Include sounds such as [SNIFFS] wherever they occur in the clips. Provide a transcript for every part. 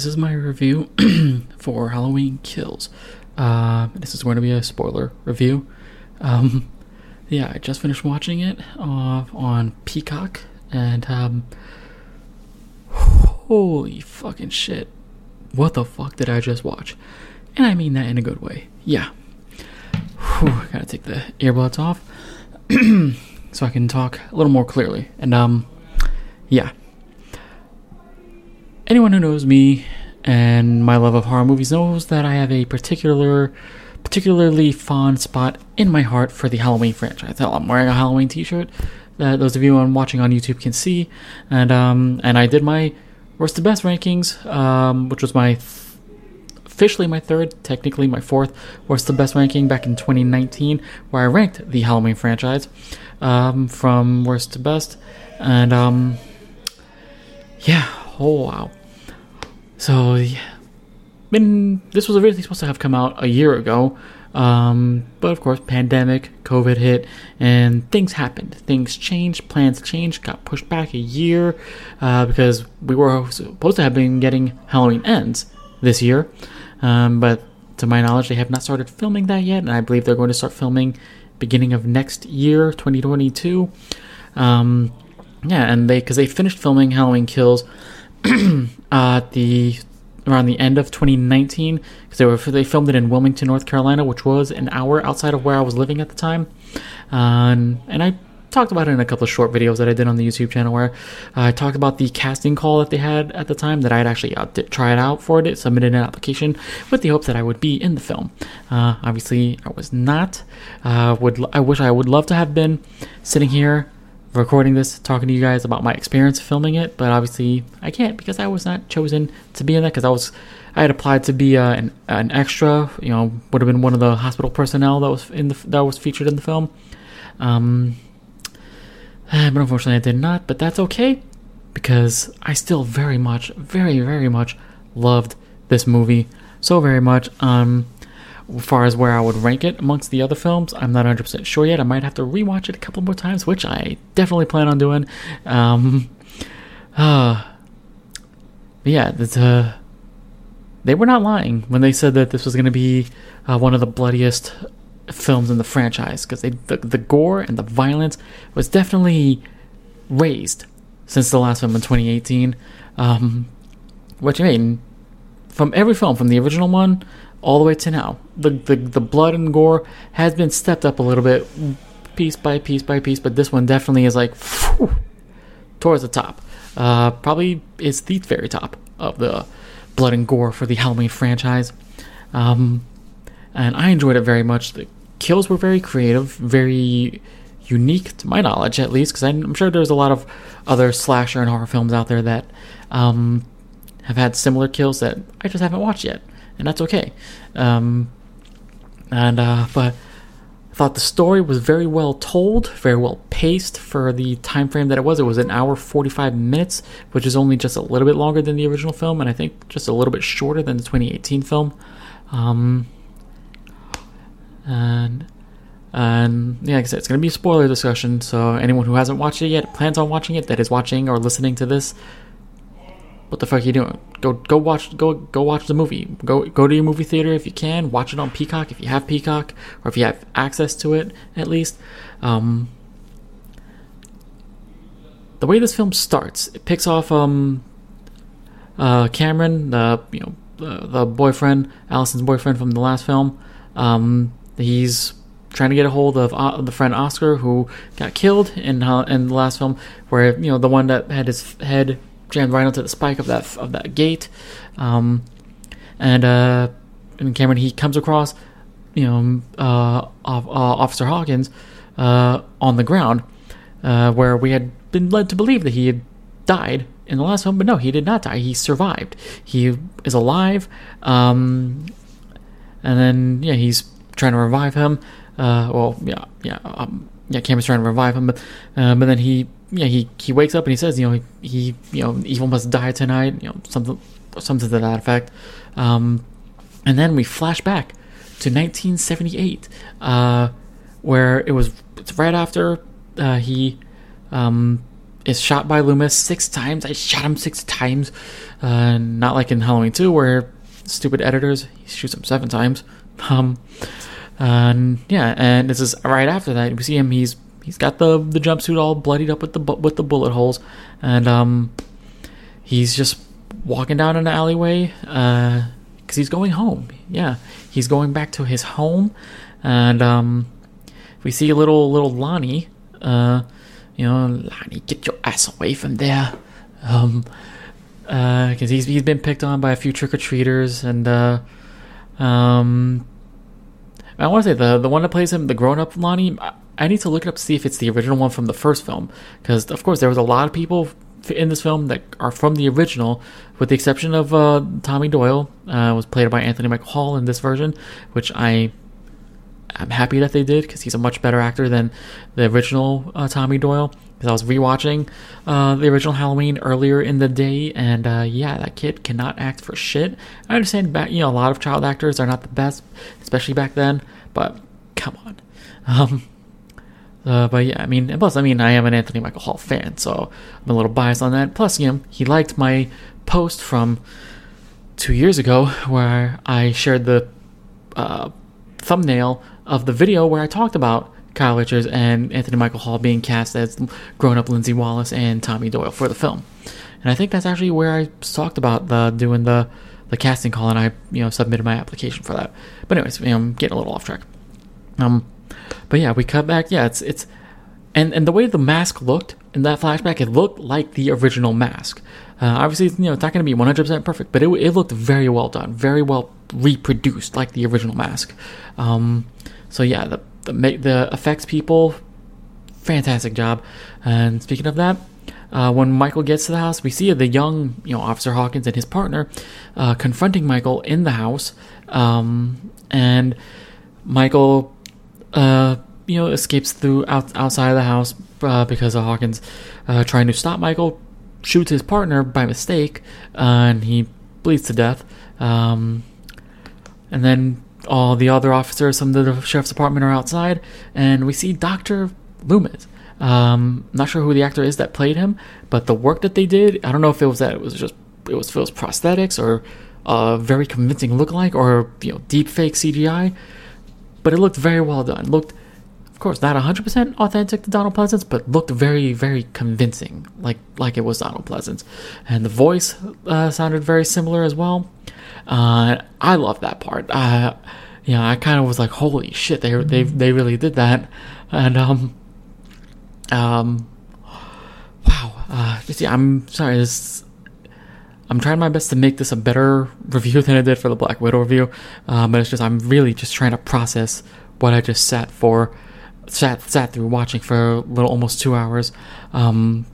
This is my review [CLEARS THROAT] for Halloween Kills. Uh, this is going to be a spoiler review. Um, yeah, I just finished watching it uh, on Peacock, and um, holy fucking shit! What the fuck did I just watch? And I mean that in a good way. Yeah. Whew, gotta take the earbuds off [CLEARS THROAT] so I can talk a little more clearly. And um, yeah. Anyone who knows me and my love of horror movies knows that I have a particular, particularly fond spot in my heart for the Halloween franchise. I'm wearing a Halloween T-shirt that those of you on watching on YouTube can see, and um, and I did my worst to best rankings, um, which was my th- officially my third, technically my fourth worst to best ranking back in 2019, where I ranked the Halloween franchise um, from worst to best, and um, yeah, oh wow. So, yeah, been this was originally supposed to have come out a year ago, um, but of course, pandemic, COVID hit, and things happened. Things changed, plans changed, got pushed back a year uh, because we were supposed to have been getting Halloween Ends this year, um, but to my knowledge, they have not started filming that yet, and I believe they're going to start filming beginning of next year, 2022. Um, yeah, and they because they finished filming Halloween Kills [CLEARS THROAT] uh, the around the end of 2019 because they were they filmed it in Wilmington, North Carolina, which was an hour outside of where I was living at the time. And I talked about it in a couple of short videos that I did on the YouTube channel where I talked about the casting call that they had at the time that I had actually uh, tried out for it, submitted an application with the hopes that I would be in the film. Uh, obviously, I was not. Uh, would I wish I would love to have been sitting here recording this, talking to you guys about my experience filming it, but obviously I can't because I was not chosen to be in that because I was I had applied to be uh, an, an extra, you know, would have been one of the hospital personnel that was in the that was featured in the film. Um, [SIGHS] but unfortunately, I did not. But that's okay because I still very much, very, very much loved this movie so very much. Um, as far as where I would rank it amongst the other films, I'm not 100% sure yet. I might have to rewatch it a couple more times, which I definitely plan on doing. Um, [SIGHS] uh, yeah, uh, they were not lying when they said that this was going to be uh, one of the bloodiest films in the franchise because the, the gore and the violence was definitely raised since the last film in 2018. Um, which I mean, from every film, from the original one all the way to now. The, the the blood and gore has been stepped up a little bit, piece by piece by piece, but this one definitely is like towards the top. Uh, probably is the very top of the blood and gore for the Halloween franchise. Um, and I enjoyed it very much. The kills were very creative, very unique to my knowledge, at least, because I'm sure there's a lot of other slasher and horror films out there that um, have had similar kills that I just haven't watched yet and that's okay. Um, and uh, but I thought the story was very well told, very well paced for the time frame that it was. It was an hour forty five minutes, which is only just a little bit longer than the original film, and I think just a little bit shorter than the 2018 film. Um, and and yeah, like I said, it's going to be a spoiler discussion. So anyone who hasn't watched it yet, plans on watching it, that is watching or listening to this, what the fuck are you doing? Go go watch go go watch the movie. Go go to your movie theater if you can. Watch it on Peacock if you have Peacock or if you have access to it at least. Um, the way this film starts, it picks off um, uh, Cameron, the you know the, the boyfriend, Allison's boyfriend from the last film. Um, he's trying to get a hold of uh, the friend Oscar who got killed in uh, in the last film, where you know the one that had his head jammed right onto the spike of that of that gate. Um, and uh, and Cameron he comes across, you know, uh, uh, Officer Hawkins uh, on the ground, uh, where we had been led to believe that he had died in the last film, but no, he did not die. He survived. He is alive. Um, and then yeah, he's trying to revive him. Uh, well, yeah, yeah, um, yeah. Cameron's trying to revive him, but but then he yeah, he he wakes up and he says, you know, he, he you know, evil must die tonight, you know, something something to that effect. Um, and then we flash back to 1978, uh, where it was it's right after uh, he um, is shot by Loomis six times. I shot him six times. Uh, not like in Halloween 2 where stupid editors he shoots him seven times. [LAUGHS] Um, and yeah, and this is right after that. We see him. He's he's got the the jumpsuit all bloodied up with the with the bullet holes, and um, he's just walking down an alleyway because uh, he's going home. Yeah, he's going back to his home, and um, we see a little little Lonnie. Uh, you know, Lonnie, get your ass away from there. Um, because uh, he's he's been picked on by a few trick or treaters, and uh, um, I want to say the the one that plays him, the grown up Lonnie. I need to look it up to see if it's the original one from the first film, because of course there was a lot of people in this film that are from the original, with the exception of uh, Tommy Doyle, uh, was played by Anthony Michael Hall in this version, which I I'm happy that they did because he's a much better actor than the original uh, Tommy Doyle. Because I was rewatching uh, the original Halloween earlier in the day, and uh, yeah, that kid cannot act for shit. I understand, you know, a lot of child actors are not the best, especially back then. But come on, [LAUGHS] um, uh, but yeah, I mean, plus, I mean, I am an Anthony Michael Hall fan, so I'm a little biased on that. Plus, you know, he liked my post from two years ago where I shared the uh, thumbnail of the video where I talked about Kyle Richards and Anthony Michael Hall being cast as grown up Lindsay Wallace and Tommy Doyle for the film. And I think that's actually where I talked about the doing the the casting call and I you know submitted my application for that. But anyways, you know, I'm getting a little off track. Um but yeah, we cut back. Yeah, it's it's and and the way the mask looked in that flashback, it looked like the original mask. Uh, obviously, you know, it's not going to be 100% perfect, but it, it looked very well done, very well reproduced like the original mask. Um, so yeah, the the the effects people, fantastic job. And speaking of that, uh, when Michael gets to the house, we see the young, you know, Officer Hawkins and his partner uh, confronting Michael in the house, um, and Michael, uh, you know, escapes through out, outside of the house uh, because of Hawkins uh, trying to stop Michael, shoots his partner by mistake, and he bleeds to death. Um, and then all the other officers from the sheriff's department are outside, and we see Doctor Loomis. Um, not sure who the actor is that played him, but the work that they did, I don't know if it was that it was just it was, was prosthetics or a very convincing look-alike or you know deep fake CGI, but it looked very well done. Looked, of course, not 100% authentic to Donald Pleasence, but looked very very convincing, like like it was Donald Pleasence, and the voice uh, sounded very similar as well. Uh, I love that part. Uh, you know, I kind of was like, "Holy shit!" They they they really did that, and um, um, wow. Uh, yeah, I'm sorry. This, I'm trying my best to make this a better review than I did for the Black Widow review, um, but it's just I'm really just trying to process what I just sat for, sat sat through watching for a little almost two hours. Um,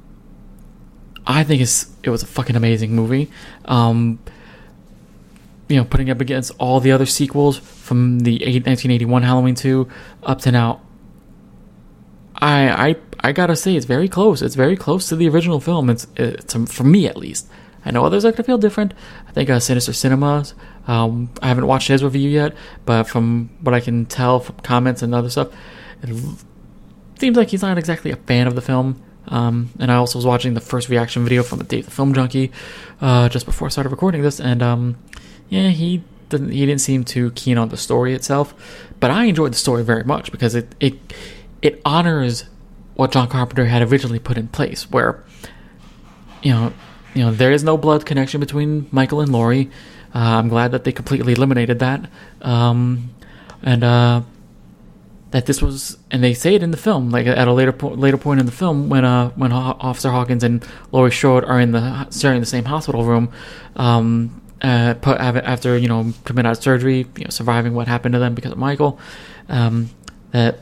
I think it's it was a fucking amazing movie. Um, you know, putting up against all the other sequels from the 1981 Halloween 2 up to now, I I I gotta say it's very close. It's very close to the original film. It's it's for me at least. I know others are gonna feel different. I think uh, Sinister Cinemas. Um, I haven't watched his review yet, but from what I can tell from comments and other stuff, it seems like he's not exactly a fan of the film. Um, and I also was watching the first reaction video from the Dave the Film Junkie uh, just before I started recording this, and um, yeah, he didn't he didn't seem too keen on the story itself, but I enjoyed the story very much because it it it honors what John Carpenter had originally put in place, where you know you know there is no blood connection between Michael and Laurie. Uh, I'm glad that they completely eliminated that, um, and uh, that this was and they say it in the film like at a later po- later point in the film when uh when Officer Hawkins and Laurie Strode are in the sharing the same hospital room. Um, uh, after you know coming out of surgery, you know, surviving what happened to them because of Michael. Um, that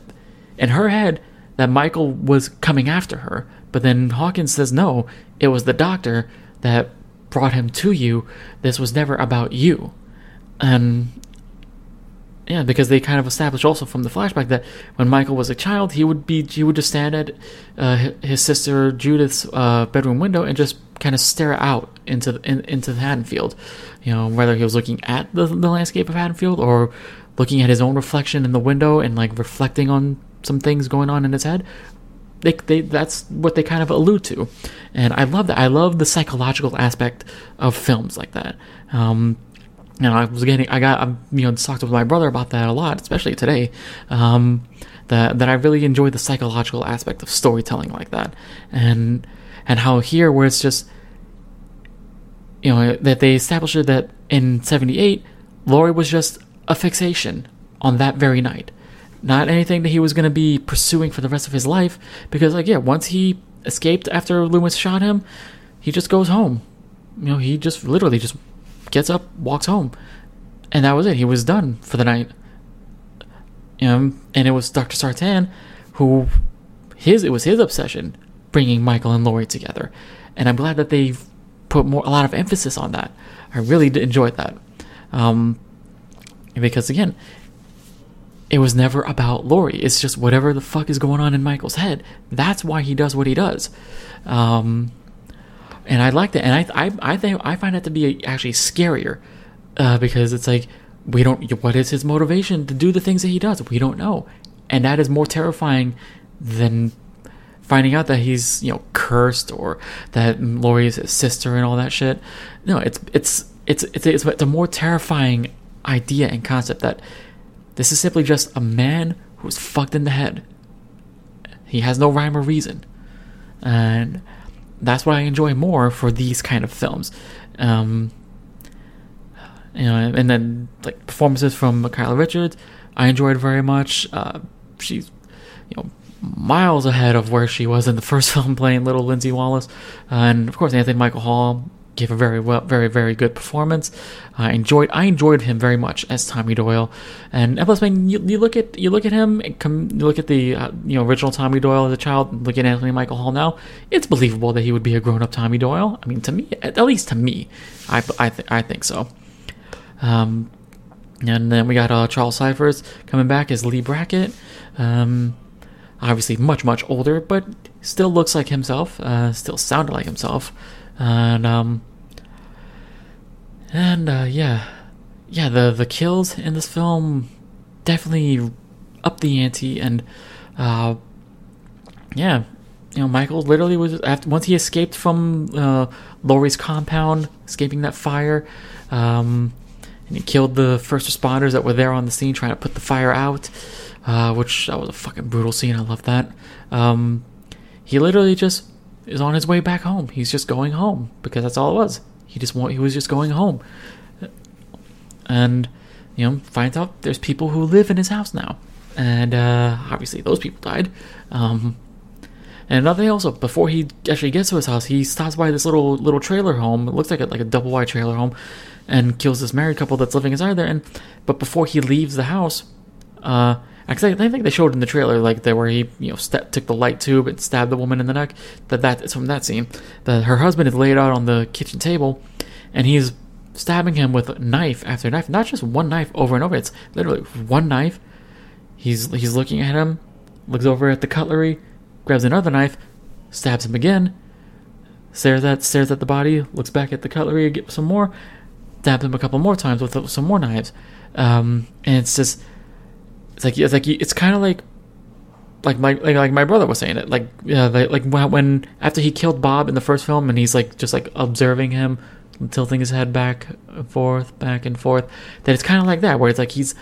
in her head that Michael was coming after her, but then Hawkins says no, it was the doctor that brought him to you. This was never about you, and yeah, because they kind of established also from the flashback that when Michael was a child, he would be he would just stand at uh, his sister Judith's uh, bedroom window and just kind of stare out into the, in, into the Haddonfield. You know, whether he was looking at the, the landscape of Haddonfield or looking at his own reflection in the window and like reflecting on some things going on in his head. They, they that's what they kind of allude to, and I love that. I love the psychological aspect of films like that. Um, and I was getting, I got, I, you know, talked with my brother about that a lot, especially today. Um, that that I really enjoy the psychological aspect of storytelling like that, and and how here where it's just, you know, that they established that in '78, Laurie was just a fixation on that very night, not anything that he was going to be pursuing for the rest of his life. Because like yeah, once he escaped after Loomis shot him, he just goes home. You know, he just literally just gets up, walks home, and that was it. He was done for the night. Um, and it was Dr. Sartain who his it was his obsession bringing Michael and Laurie together, and I'm glad that they put more a lot of emphasis on that. I really enjoyed that, um, because again, it was never about Laurie. It's just whatever the fuck is going on in Michael's head. That's why he does what he does. Um, and I like that, and I I I think I find that to be actually scarier uh, because it's like we don't. What is his motivation to do the things that he does? We don't know, and that is more terrifying than finding out that he's you know cursed or that Laurie's his sister and all that shit. No, it's it's it's it's it's, it's a more terrifying idea and concept that this is simply just a man who's fucked in the head. He has no rhyme or reason, and that's what I enjoy more for these kind of films. Um, you know, and then like performances from Kyle Richards, I enjoyed very much. Uh, she's you know miles ahead of where she was in the [LAUGHS] first film playing little Lindsay Wallace, and of course Anthony Michael Hall gave a very well, very very good performance. I enjoyed I enjoyed him very much as Tommy Doyle, and plus, I mean, you, you look at you look at him, come, you look at the uh, you know original Tommy Doyle as a child, look at Anthony Michael Hall now. It's believable that he would be a grown up Tommy Doyle. I mean, to me, at, at least to me, I I, th- I think so. Um, and then we got uh, Charles Cyphers coming back as Leigh Brackett. Um, obviously, much much older, but still looks like himself. Uh, still sounded like himself and um, and uh, yeah, yeah, the the kills in this film definitely up the ante, and uh, yeah, you know, Michael literally was after once he escaped from uh, Laurie's compound, escaping that fire. Um, and he killed the first responders that were there on the scene trying to put the fire out, uh, which that was a fucking brutal scene. I love that. Um, he literally just is on his way back home. He's just going home because that's all it was. He just he was just going home, and you know finds out there's people who live in his house now, and uh, obviously those people died. Um, and another thing also, before he actually gets to his house, he stops by this little little trailer home. It looks like a, like a double wide trailer home, and kills this married couple that's living inside there. And but before he leaves the house, uh, Actually, I think they showed in the trailer, like there where he, you know, st- took the light tube and stabbed the woman in the neck. That that from that scene. That her husband is laid out on the kitchen table, and he's stabbing him with knife after knife. Not just one knife over and over. It's literally one knife. He's he's looking at him, looks over at the cutlery, grabs another knife, stabs him again. Stares at stares at the body, looks back at the cutlery, get some more, stabs him a couple more times with some more knives. Um, and it's just it's like it's like it's kind of like like my like, like my brother was saying it. Like yeah like, like when after he killed Bob in the first film and he's like just like observing him tilting his head back and forth back and forth that it's kind of like that where it's like he's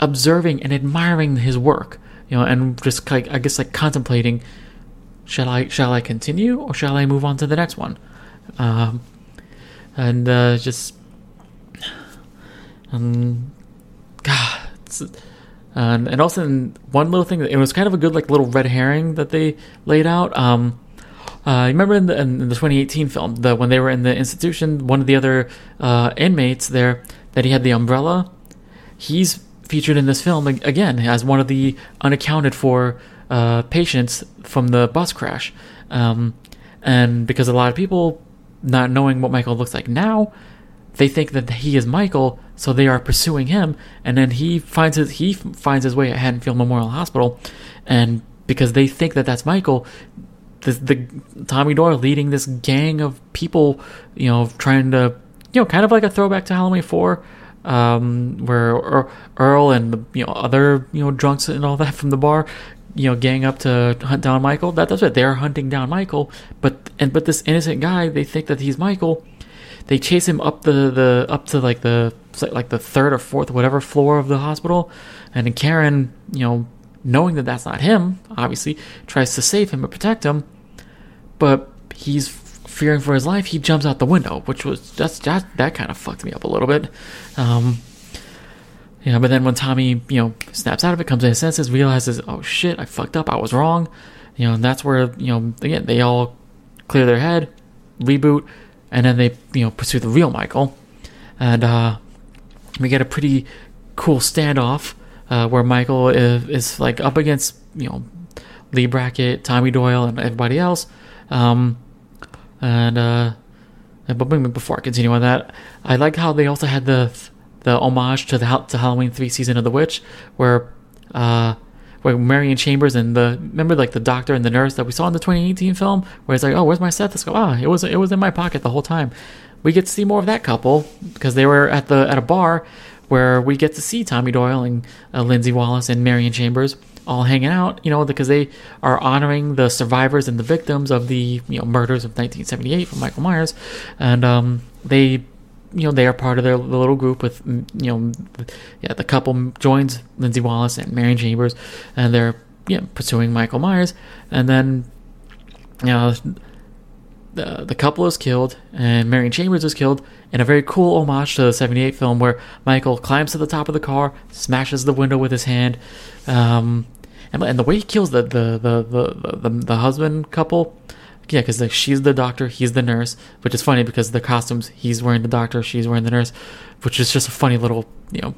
observing and admiring his work you know and just like I guess like contemplating shall I shall I continue or shall I move on to the next one? Um and uh just [SIGHS] um [SIGHS] God it's and and also one little thing, it was kind of a good like little red herring that they laid out. Um, uh, remember in the, in the 2018 film, the when they were in the institution, one of the other uh, inmates there that he had the umbrella. He's featured in this film again as one of the unaccounted for uh, patients from the bus crash, um, and because a lot of people not knowing what Michael looks like now, they think that he is Michael so they are pursuing him, and then he finds his he finds his way at Haddonfield Memorial Hospital, and because they think that that's Michael, the, the Tommy Doyle leading this gang of people, you know, trying to, you know, kind of like a throwback to Halloween Four, um, where Earl and the, you know other you know drunks and all that [LAUGHS] from the bar you know, gang up to hunt down Michael. That, that's what they're hunting down Michael. But and but this innocent guy, they think that he's Michael. They chase him up the, the up to like the like the third or fourth whatever floor of the hospital, and then Karen, you know, knowing that that's not him, obviously tries to save him and protect him, but he's fearing for his life. He jumps out the window, which was just that that kind of fucked me up a little bit. Um, you know, but then when Tommy, you know, snaps out of it, comes to his senses, realizes, oh shit, I fucked up, I was wrong. You know, and that's where, you know, again, they all clear their head, reboot, and then they, you know, pursue the real Michael. And uh, we get a pretty cool standoff uh, where Michael is, is, like up against, you know, Leigh Brackett, Tommy Doyle, and everybody else. Um, and, uh, but before I continue on that, I like how they also had the the homage to the to Halloween three season of the witch, where uh, where Marion Chambers and the remember like the doctor and the nurse that we saw in the 2018 film, where it's like, oh, where's my stethoscope? Ah, it was it was in my pocket the whole time. We get to see more of that couple because they were at the at a bar where we get to see Tommy Doyle and uh, Lindsay Wallace and Marion Chambers all hanging out, you know, because they are honoring the survivors and the victims of the you know murders of 1978 from Michael Myers, and um, they you know they are part of their little group with you know yeah the couple joins Lindsay Wallace and Marion Chambers and they're yeah pursuing Michael Myers. And then you know the the couple is killed and Marion Chambers is killed in a very cool homage to the 78 film where Michael climbs to the top of the car smashes the window with his hand um, and, and the way he kills the the the the, the, the husband couple yeah, because like she's the doctor, he's the nurse, which is funny because the costumes he's wearing the doctor, she's wearing the nurse, which is just a funny little you know.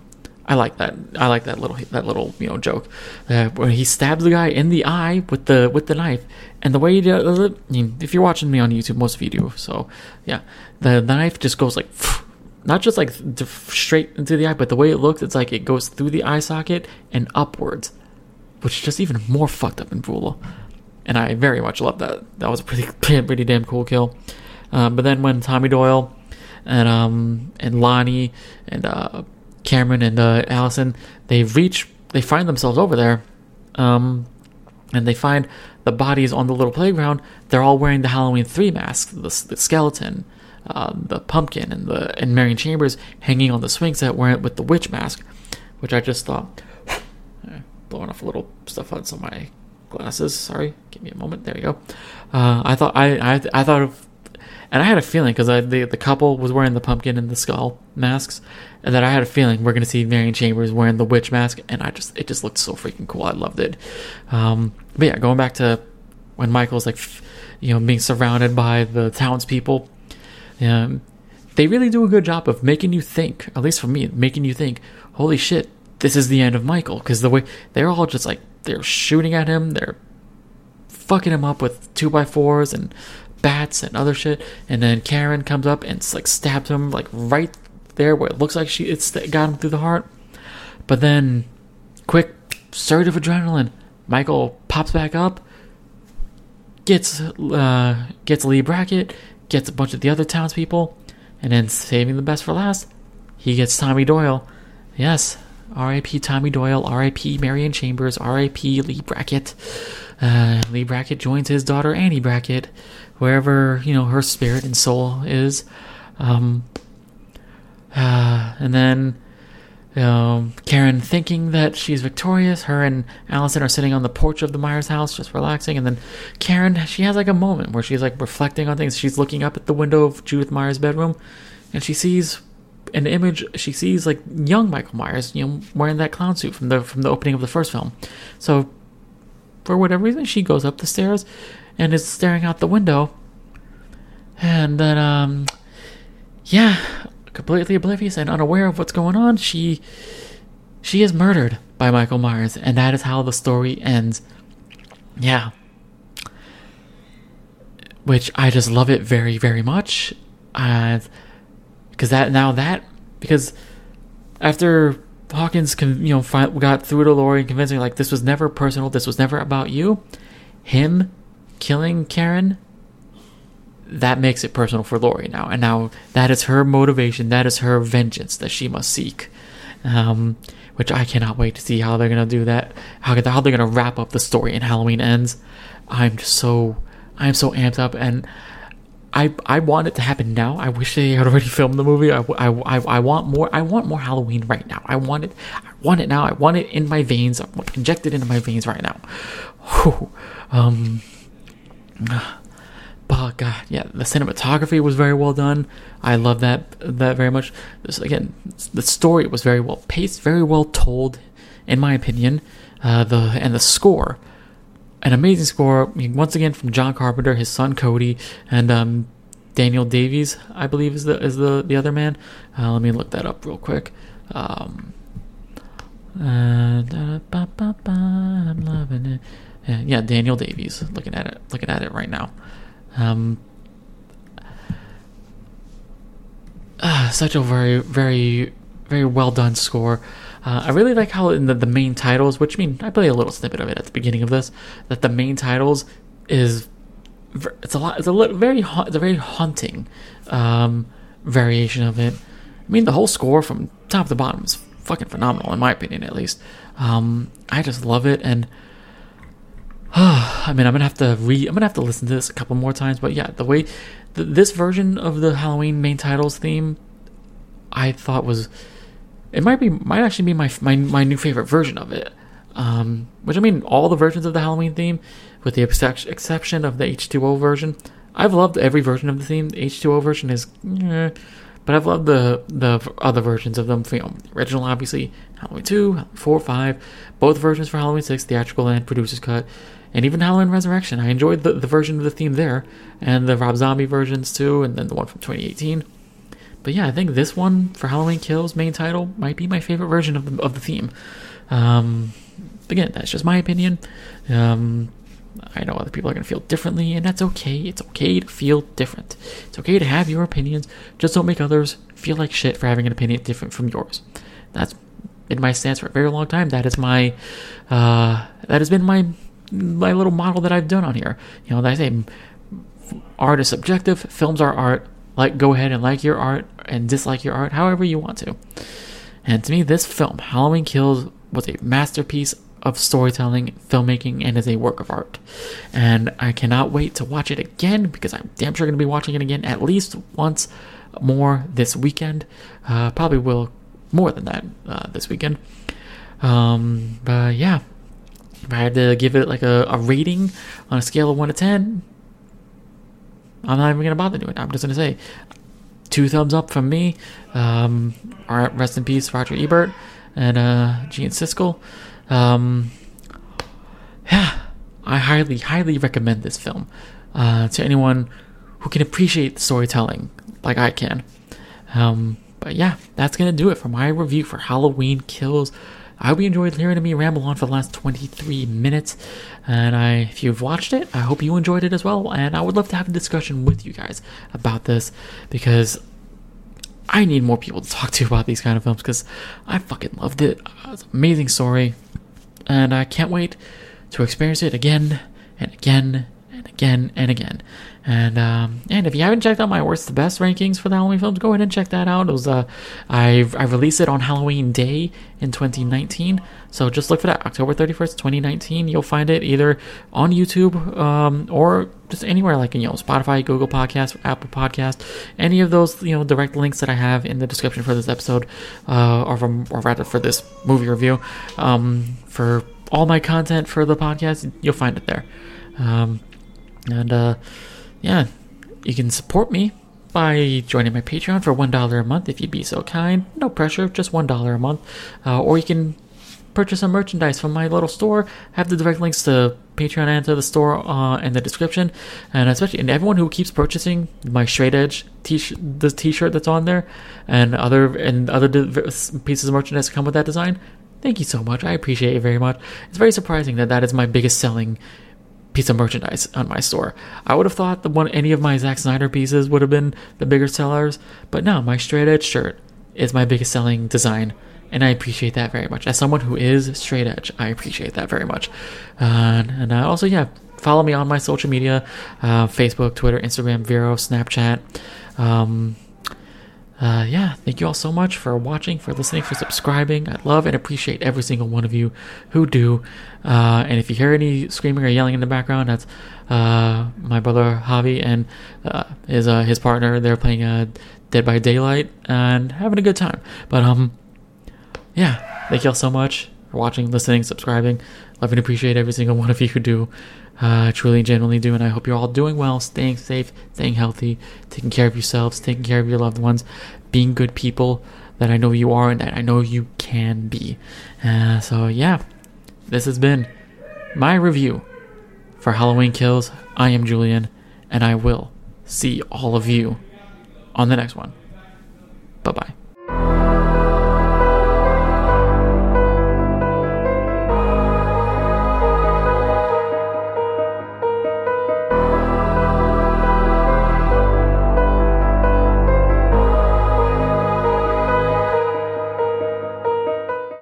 I like that. I like that little that little you know joke uh, when he stabs the guy in the eye with the with the knife, and the way he does it. I mean, if you're watching me on YouTube, most of you do. So yeah, the, knife just goes like. [SNIFFS] Not just like straight into the eye, but the way it looks, it's like it goes through the eye socket and upwards, which is just even more fucked up in brutal and I very much love that. That was a [LAUGHS] pretty pretty damn cool kill. Um, but then when Tommy Doyle and um and Lonnie and uh, Cameron and uh, Allison they reach they find themselves over there, um, and they find the bodies on the little playground. They're all wearing the Halloween three masks, the, the skeleton. Uh, the pumpkin and the and Marion Chambers hanging on the swing set wearing with the witch mask, which I just thought [SIGHS] blowing off a little stuff on some of my glasses. Sorry, give me a moment. There we go. Uh, I thought I, I I thought of, and I had a feeling because the the couple was wearing the pumpkin and the skull masks, and that I had a feeling we're gonna see Marion Chambers wearing the witch mask, and I just it just looked so freaking cool. I loved it. Um, but yeah, going back to when Michael's like, you know, being surrounded by the townspeople. Um, they really do a good job of making you think, at least for me, making you think, holy shit, this is the end of Michael. Because the way they're all just like they're shooting at him. They're fucking him up with two by fours and bats and other shit. And then Karen comes up and like stabs him like right there where it looks like she it's got him through the heart. But then, quick surge of adrenaline. Michael pops back up, gets uh, gets Leigh Brackett, gets a bunch of the other townspeople, and then saving the best for last, he gets Tommy Doyle. Yes, R.I.P. Tommy Doyle, R.I.P. Marion Chambers, R.I.P. Leigh Brackett. Uh, Leigh Brackett joins his daughter Annie Brackett, wherever you know her spirit and soul is. Um, uh, and then um, Karen, thinking that she's victorious, her and Allison are sitting on the porch of the Myers house, just relaxing. And then Karen, she has like a moment where she's like reflecting on things. She's looking up at the window of Judith Myers' bedroom, and she sees an image she sees like young Michael Myers, you know, wearing that clown suit from the from the opening of the first film. So for whatever reason, she goes up the stairs and is staring out the window. And then um yeah, completely oblivious and unaware of what's going on, she she is murdered by Michael Myers, and that is how the story ends. Yeah. Which I just love it very, very much. Uh, because that now that because after Hawkins you know got through to Laurie and convincing her, like this was never personal, this was never about you, him killing Karen that makes it personal for Laurie now. And now that is her motivation, that is her vengeance that she must seek. um, which I cannot wait to see how they're gonna do that. How how they're gonna wrap up the story in Halloween Ends. I'm just so I'm so amped up and. I, I want it to happen now. I wish they had already [LAUGHS] filmed the movie. I, I, I, I want more. I want more Halloween right now. I want it. I want it now. I want it in my veins. I injected into my veins right now. Whew. Um. [SIGHS] But God, yeah, the cinematography was very well done. I love that that very much. This, again, the story was very well paced, very well told, in my opinion. Uh, the and the score an amazing score once again from John Carpenter, his son Cody, and um, Daniel Davies, I believe is the is the the other man. Uh, let me look that up real quick. Um, uh, I'm loving it. Yeah, yeah, Daniel Davies. Looking at it, looking at it right now. Um, uh, [SIGHS] such a very, very, very well done score. Uh, I really like how in the, the main titles, which I mean, I play a little snippet of it at the beginning of this, that the main titles is it's a lot. It's a little, very it's a very haunting um, variation of it. I mean, the whole score from top to bottom is fucking phenomenal, in my opinion, at least. Um, I just love it, and uh, [SIGHS] I mean, I'm gonna have to re. I'm gonna have to listen to this a couple more times, but yeah, the way the, this version of the Halloween main titles theme, I thought was it might be might actually be my my, my new favorite version of it. Um, which I mean, all the versions of the Halloween theme, with the exception of the H2O version, I've loved every version of the theme. The H2O version is, eh, but I've loved the the other versions of them. You know, the original, obviously, Halloween two, four, five, both versions for Halloween six, theatrical and producer's cut, and even Halloween Resurrection. I enjoyed the, the version of the theme there, and the Rob Zombie versions too, and then the one from 2018. But yeah, I think this one for Halloween Kills main title might be my favorite version of the of the theme. Um, again, that's just my opinion. Um, I know other people are going to feel differently, and that's okay. It's okay to feel different. It's okay to have your opinions. Just don't make others feel like shit for having an opinion different from yours. That's been my stance for a very long time. That is my, uh, that has been my my little model that I've done on here. You know, I say art is subjective, films are art, like go ahead and like your art and dislike your art however you want to. And to me, this film, Halloween Kills, was a masterpiece of storytelling, filmmaking, and is a work of art. And I cannot wait to watch it again because I'm damn sure going to be watching it again at least once more this weekend. Uh, probably will more than that uh, this weekend. Um, but yeah, if I had to give it like a, a rating on a scale of 1 to 10, I'm not even gonna bother doing it. I'm just gonna say two thumbs up from me. Um, rest in peace, Roger Ebert and uh, Gene Siskel. Um, yeah, I highly, highly recommend this film uh, to anyone who can appreciate storytelling like I can. Um, but yeah, that's gonna do it for my review for Halloween Kills. I hope you enjoyed hearing me ramble on for the last 23 minutes. And I, if you've watched it, I hope you enjoyed it as well. And I would love to have a discussion with you guys about this because I need more people to talk to about these kind of films because I fucking loved it. Uh, it's an amazing story. And I can't wait to experience it again and again and again and again. And um, and if you haven't checked out my worst to best rankings for the Halloween films, go ahead and check that out. It was uh, I I released it on Halloween Day in 2019, so just look for that October 31st, 2019. You'll find it either on YouTube um, or just anywhere like you know Spotify, Google Podcast, Apple Podcast, any of those you know direct links that I have in the description for this episode, uh, or from or rather for this movie review, um, for all my content for the podcast, you'll find it there. Um, and uh, yeah, you can support me by joining my Patreon for $1 a month if you'd be so kind. No pressure, just $1 a month. Uh, or you can purchase some merchandise from my little store. I have the direct links to Patreon and to the store uh, in the description. And especially, and everyone who keeps purchasing my straight edge t the t-shirt that's on there, and other and other pieces of merchandise that come with that design. Thank you so much. I appreciate it very much. It's very surprising that that is my biggest selling piece of merchandise on my store. I would have thought that one any of my Zack Snyder pieces would have been the bigger sellers, but no, my straight edge shirt is my biggest selling design, and I appreciate that very much. As someone who is straight edge, I appreciate that very much. Uh, and uh, also, yeah, follow me on my social media: uh, Facebook, Twitter, Instagram, Vero, Snapchat. Um, uh, yeah, thank you all so much for watching, for listening, for subscribing. I love and appreciate every single one of you who do. Uh, and if you hear any screaming or yelling in the background, that's uh, my brother Javi and uh, his uh, his partner. They're playing uh, Dead by Daylight and having a good time. But um, yeah, thank you all so much for watching, listening, subscribing. Love and appreciate every single one of you who do. Uh, truly and genuinely do, and I hope you're all doing well, staying safe, staying healthy, taking care of yourselves, taking care of your loved ones, being good people that I know you are and that I know you can be. Uh, so, yeah, this has been my review for Halloween Kills. I am Julian, and I will see all of you on the next one. Bye bye.